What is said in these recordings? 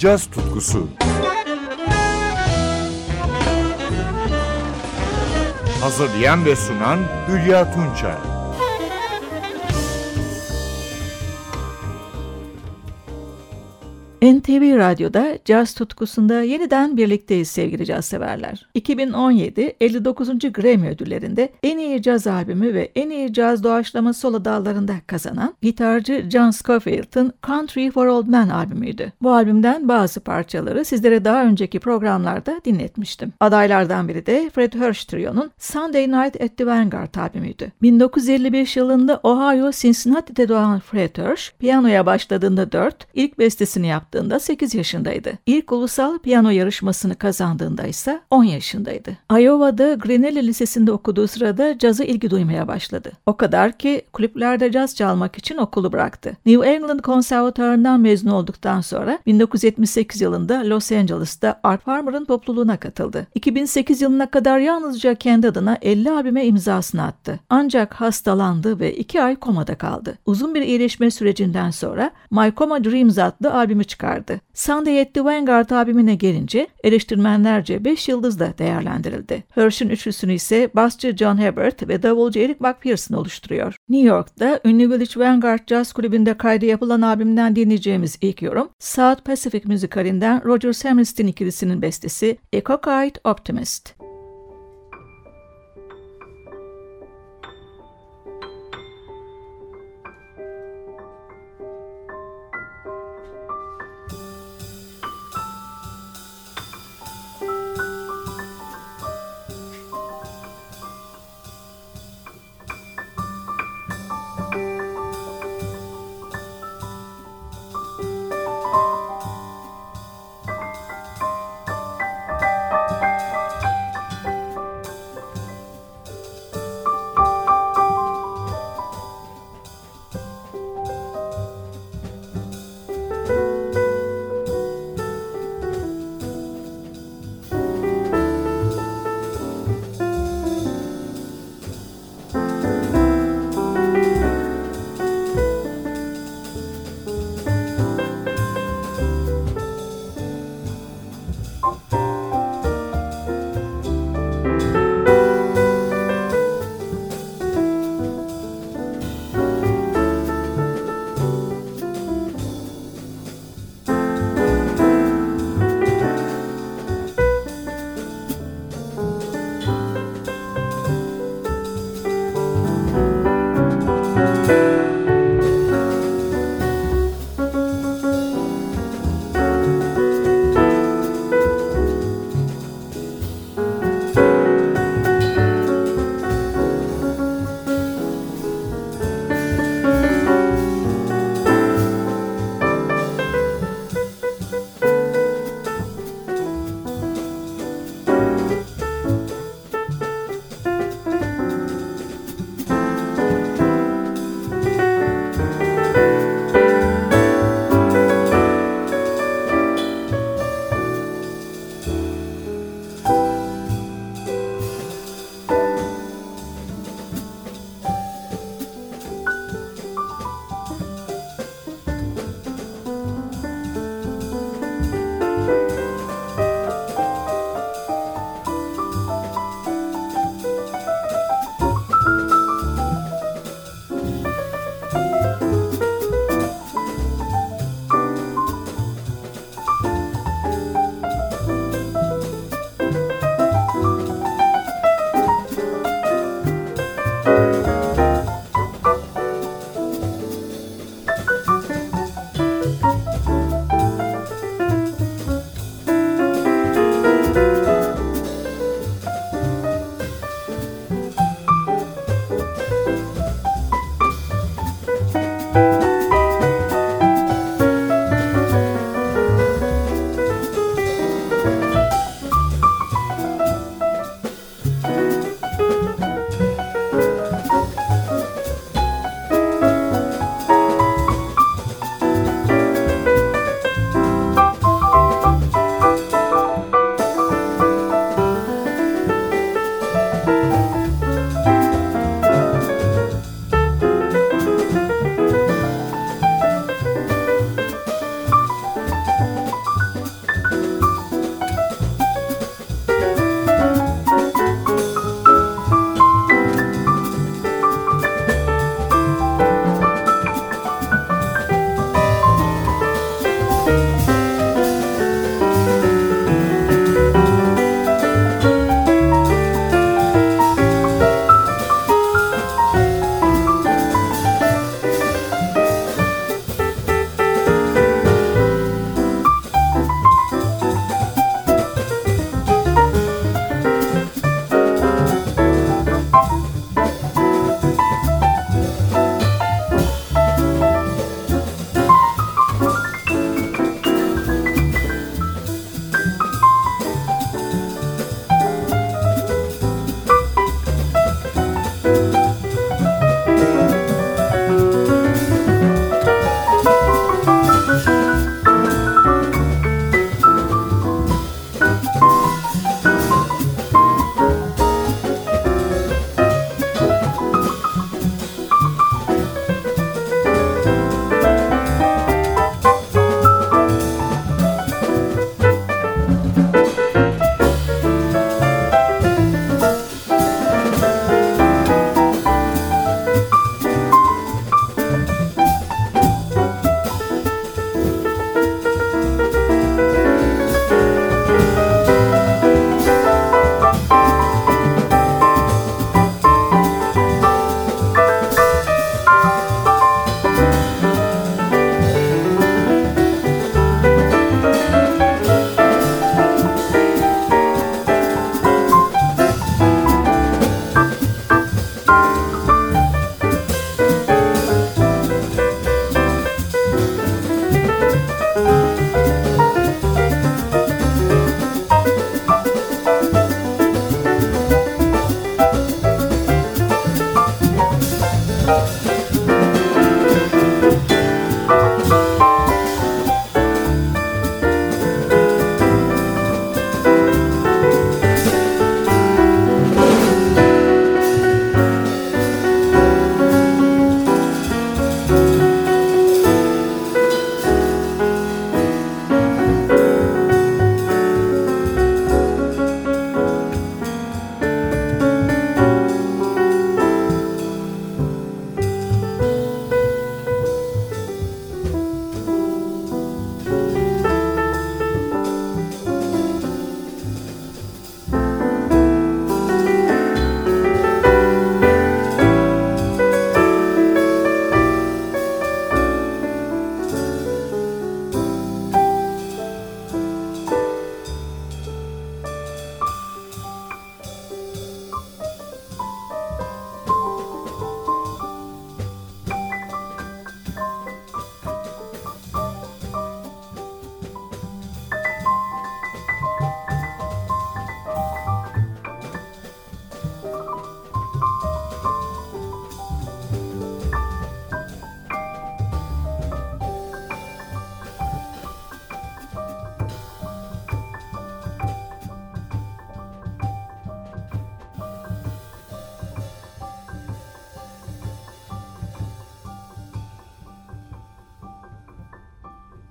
caz tutkusu. Hazırlayan ve sunan Hülya Tunçay. NTV Radyo'da caz tutkusunda yeniden birlikteyiz sevgili caz severler. 2017 59. Grammy ödüllerinde en iyi caz albümü ve en iyi caz doğaçlama solo dallarında kazanan gitarcı John Scofield'ın Country for Old Men albümüydü. Bu albümden bazı parçaları sizlere daha önceki programlarda dinletmiştim. Adaylardan biri de Fred Hirsch Trio'nun Sunday Night at the Vanguard albümüydü. 1955 yılında Ohio Cincinnati'de doğan Fred Hirsch, piyanoya başladığında 4, ilk bestesini yaptı yaptığında 8 yaşındaydı. İlk ulusal piyano yarışmasını kazandığında ise 10 yaşındaydı. Iowa'da Grinnell Lisesi'nde okuduğu sırada caza ilgi duymaya başladı. O kadar ki kulüplerde caz çalmak için okulu bıraktı. New England Konservatuarından mezun olduktan sonra 1978 yılında Los Angeles'ta Art Farmer'ın topluluğuna katıldı. 2008 yılına kadar yalnızca kendi adına 50 albüme imzasını attı. Ancak hastalandı ve 2 ay komada kaldı. Uzun bir iyileşme sürecinden sonra My Coma Dreams adlı albümü çıkardı çıkardı. Sunday at the Vanguard albümüne gelince eleştirmenlerce 5 yıldızla değerlendirildi. Hirsch'in üçlüsünü ise basçı John Hebert ve davulcu Eric McPherson oluşturuyor. New York'ta ünlü Village Vanguard Jazz Kulübü'nde kaydı yapılan albümden dinleyeceğimiz ilk yorum, South Pacific müzikalinden Roger Hammerstein ikilisinin bestesi A Cockeyed Optimist.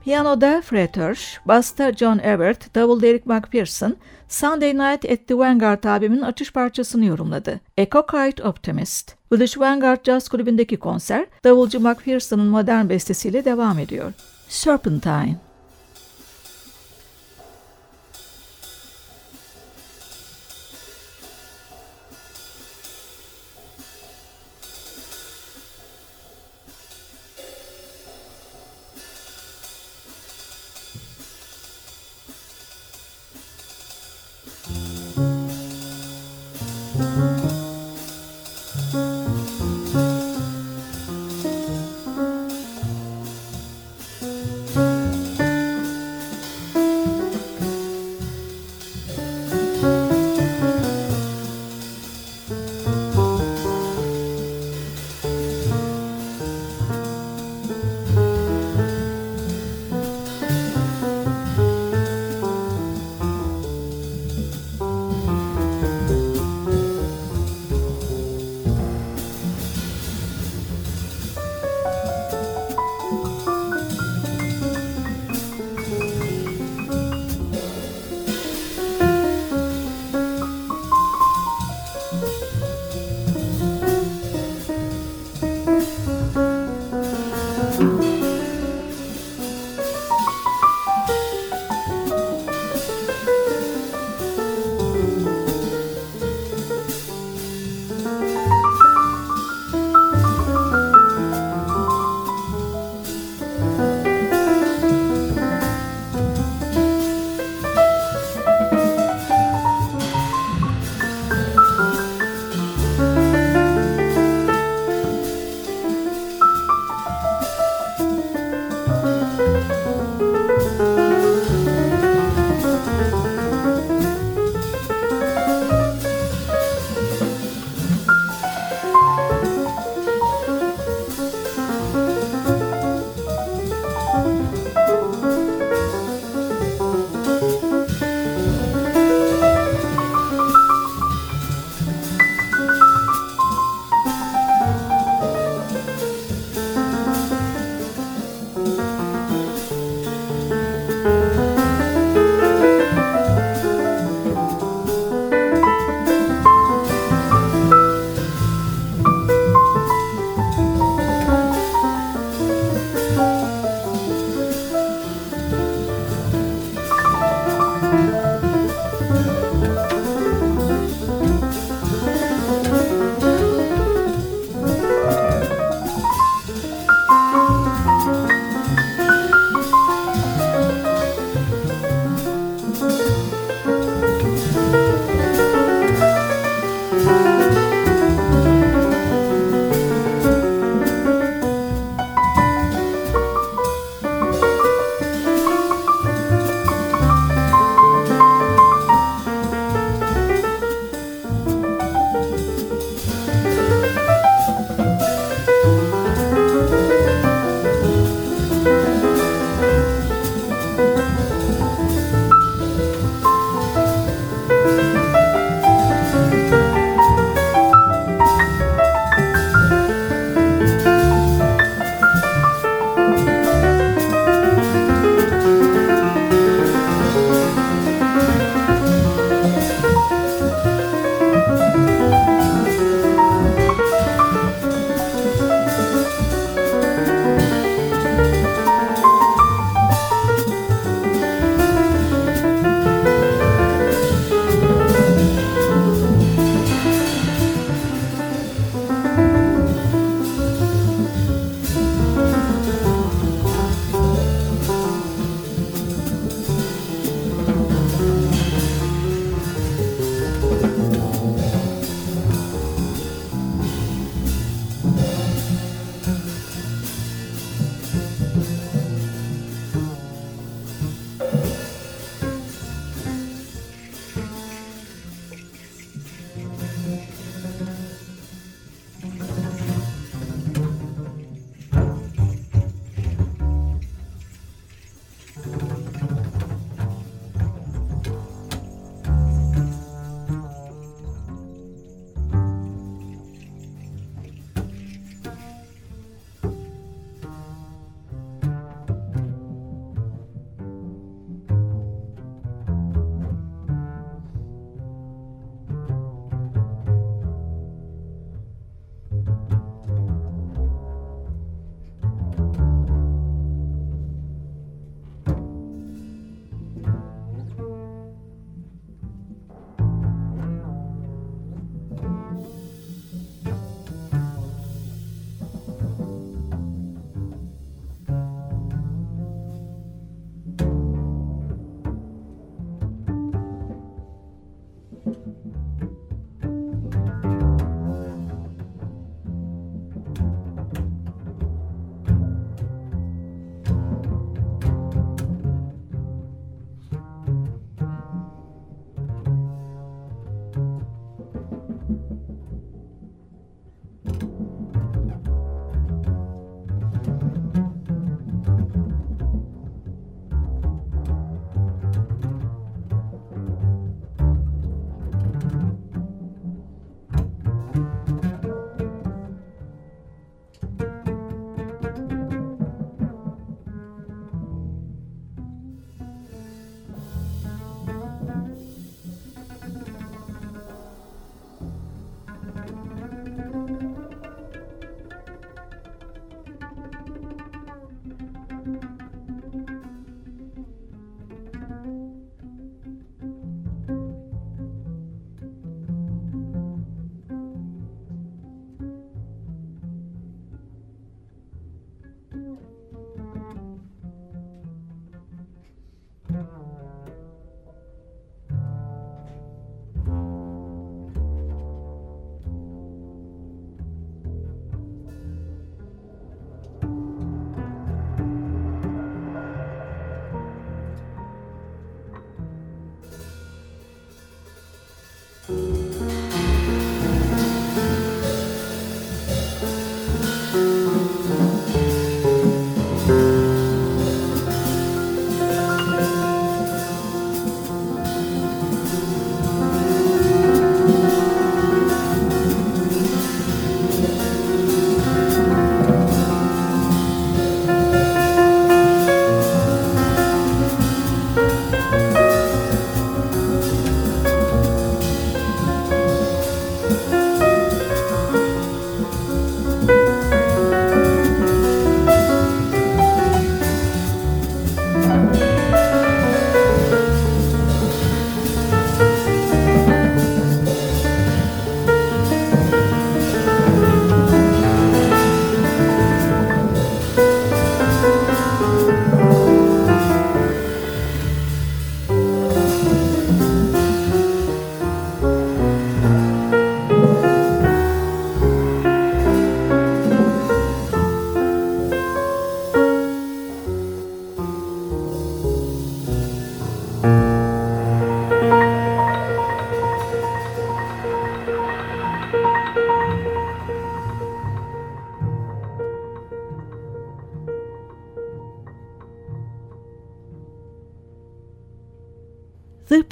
Piyanoda Fred Hirsch, basta John Everett, davulda Eric McPherson, Sunday Night at the Vanguard albümünün açış parçasını yorumladı. Echo Kite Optimist. British Vanguard Jazz Kulübü'ndeki konser, davulcu McPherson'ın modern bestesiyle devam ediyor. Serpentine.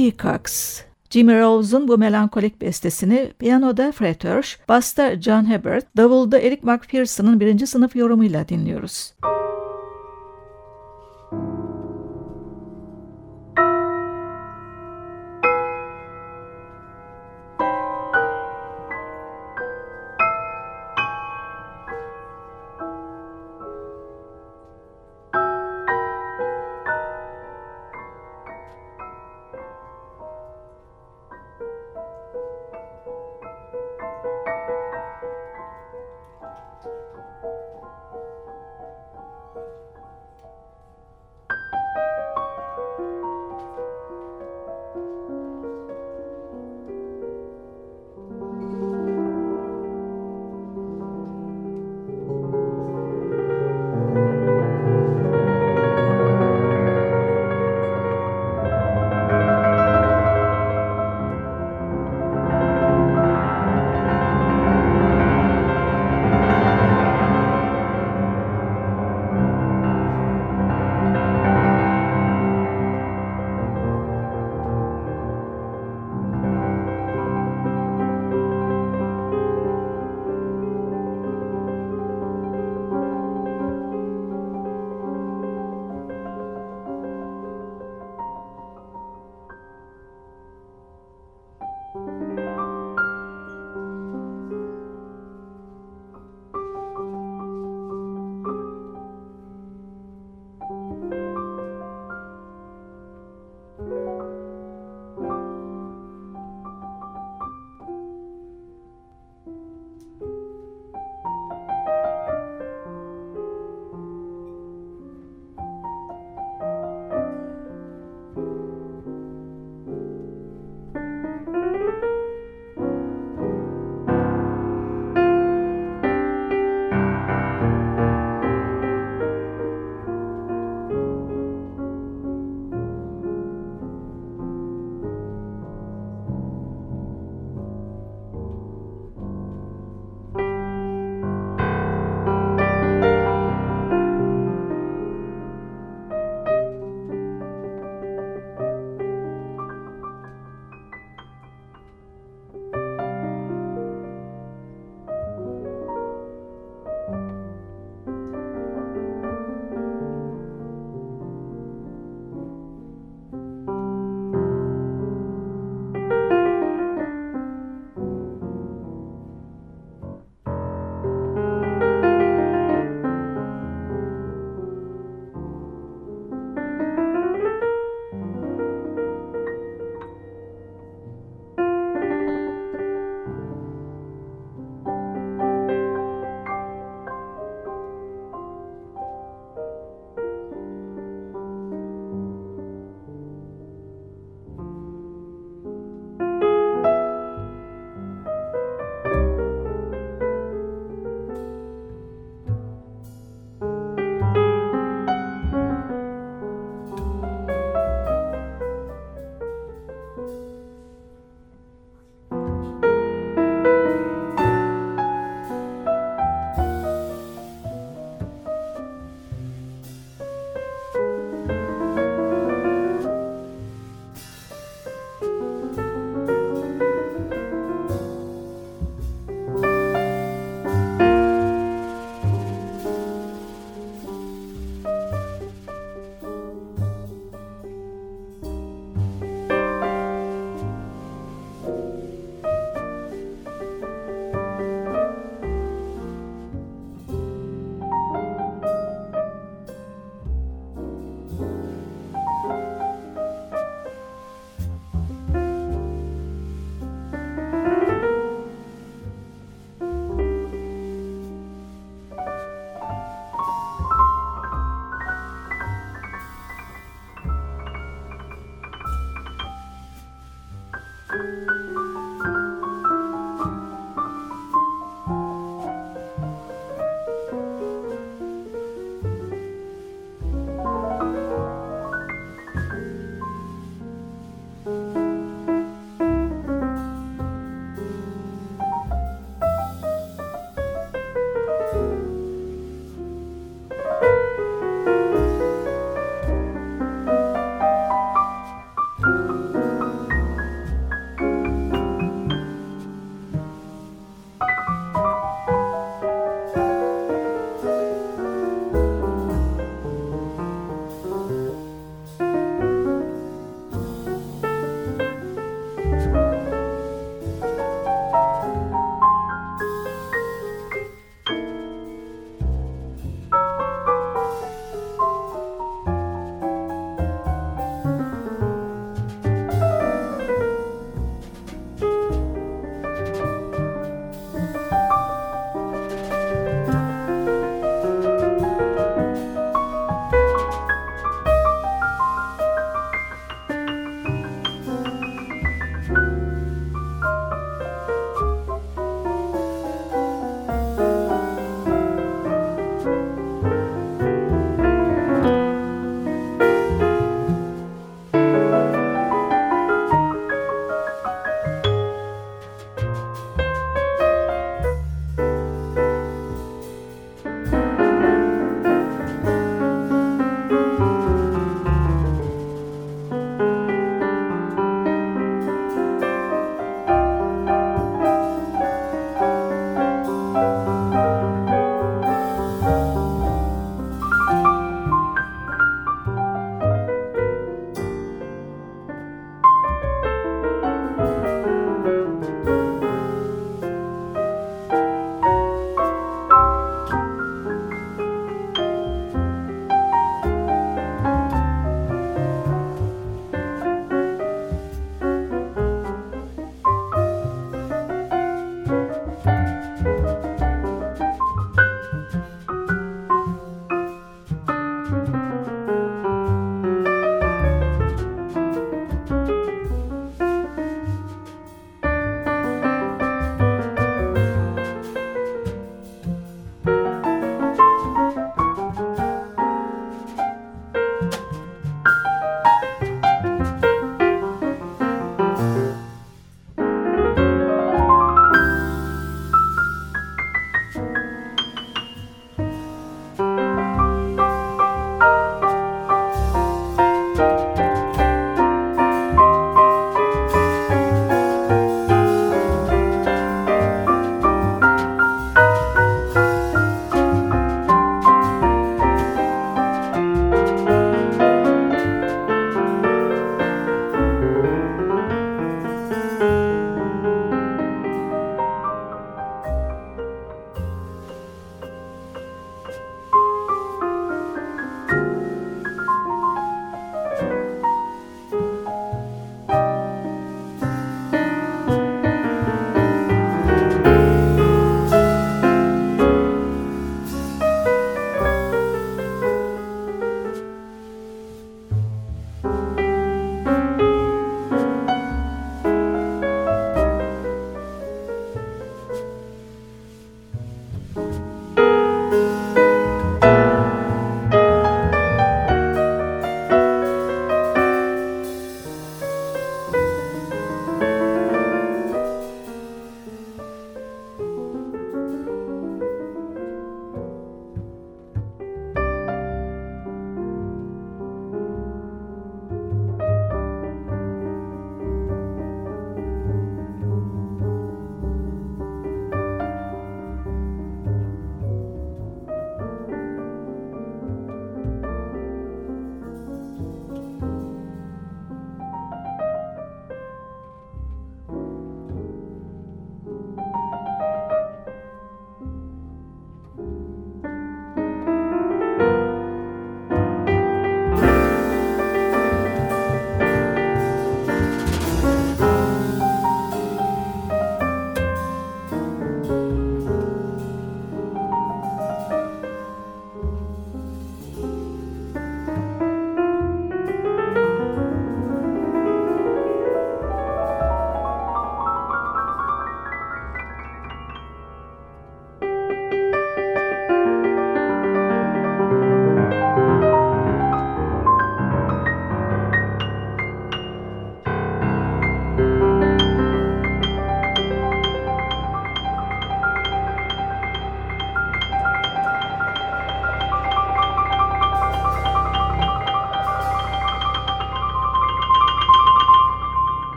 Peacocks. Jimmy Rose'un bu melankolik bestesini piyanoda Fred Hirsch, basta John Hebert, davulda Eric McPherson'ın birinci sınıf yorumuyla dinliyoruz.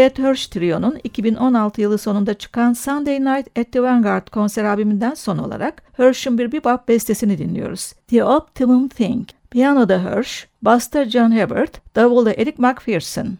Fred Hirsch Trio'nun 2016 yılı sonunda çıkan Sunday Night at the Vanguard konser albümünden son olarak Hirsch'ün bir bebop bestesini dinliyoruz. The Optimum Thing. Piyanoda Hirsch, Buster John Hibbert, davulda Eric McPherson.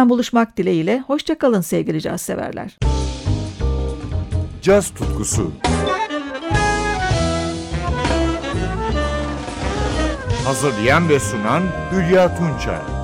Yeniden buluşmak dileğiyle hoşçakalın sevgili caz severler. Caz tutkusu. Hazırlayan ve sunan Hülya Tunçay.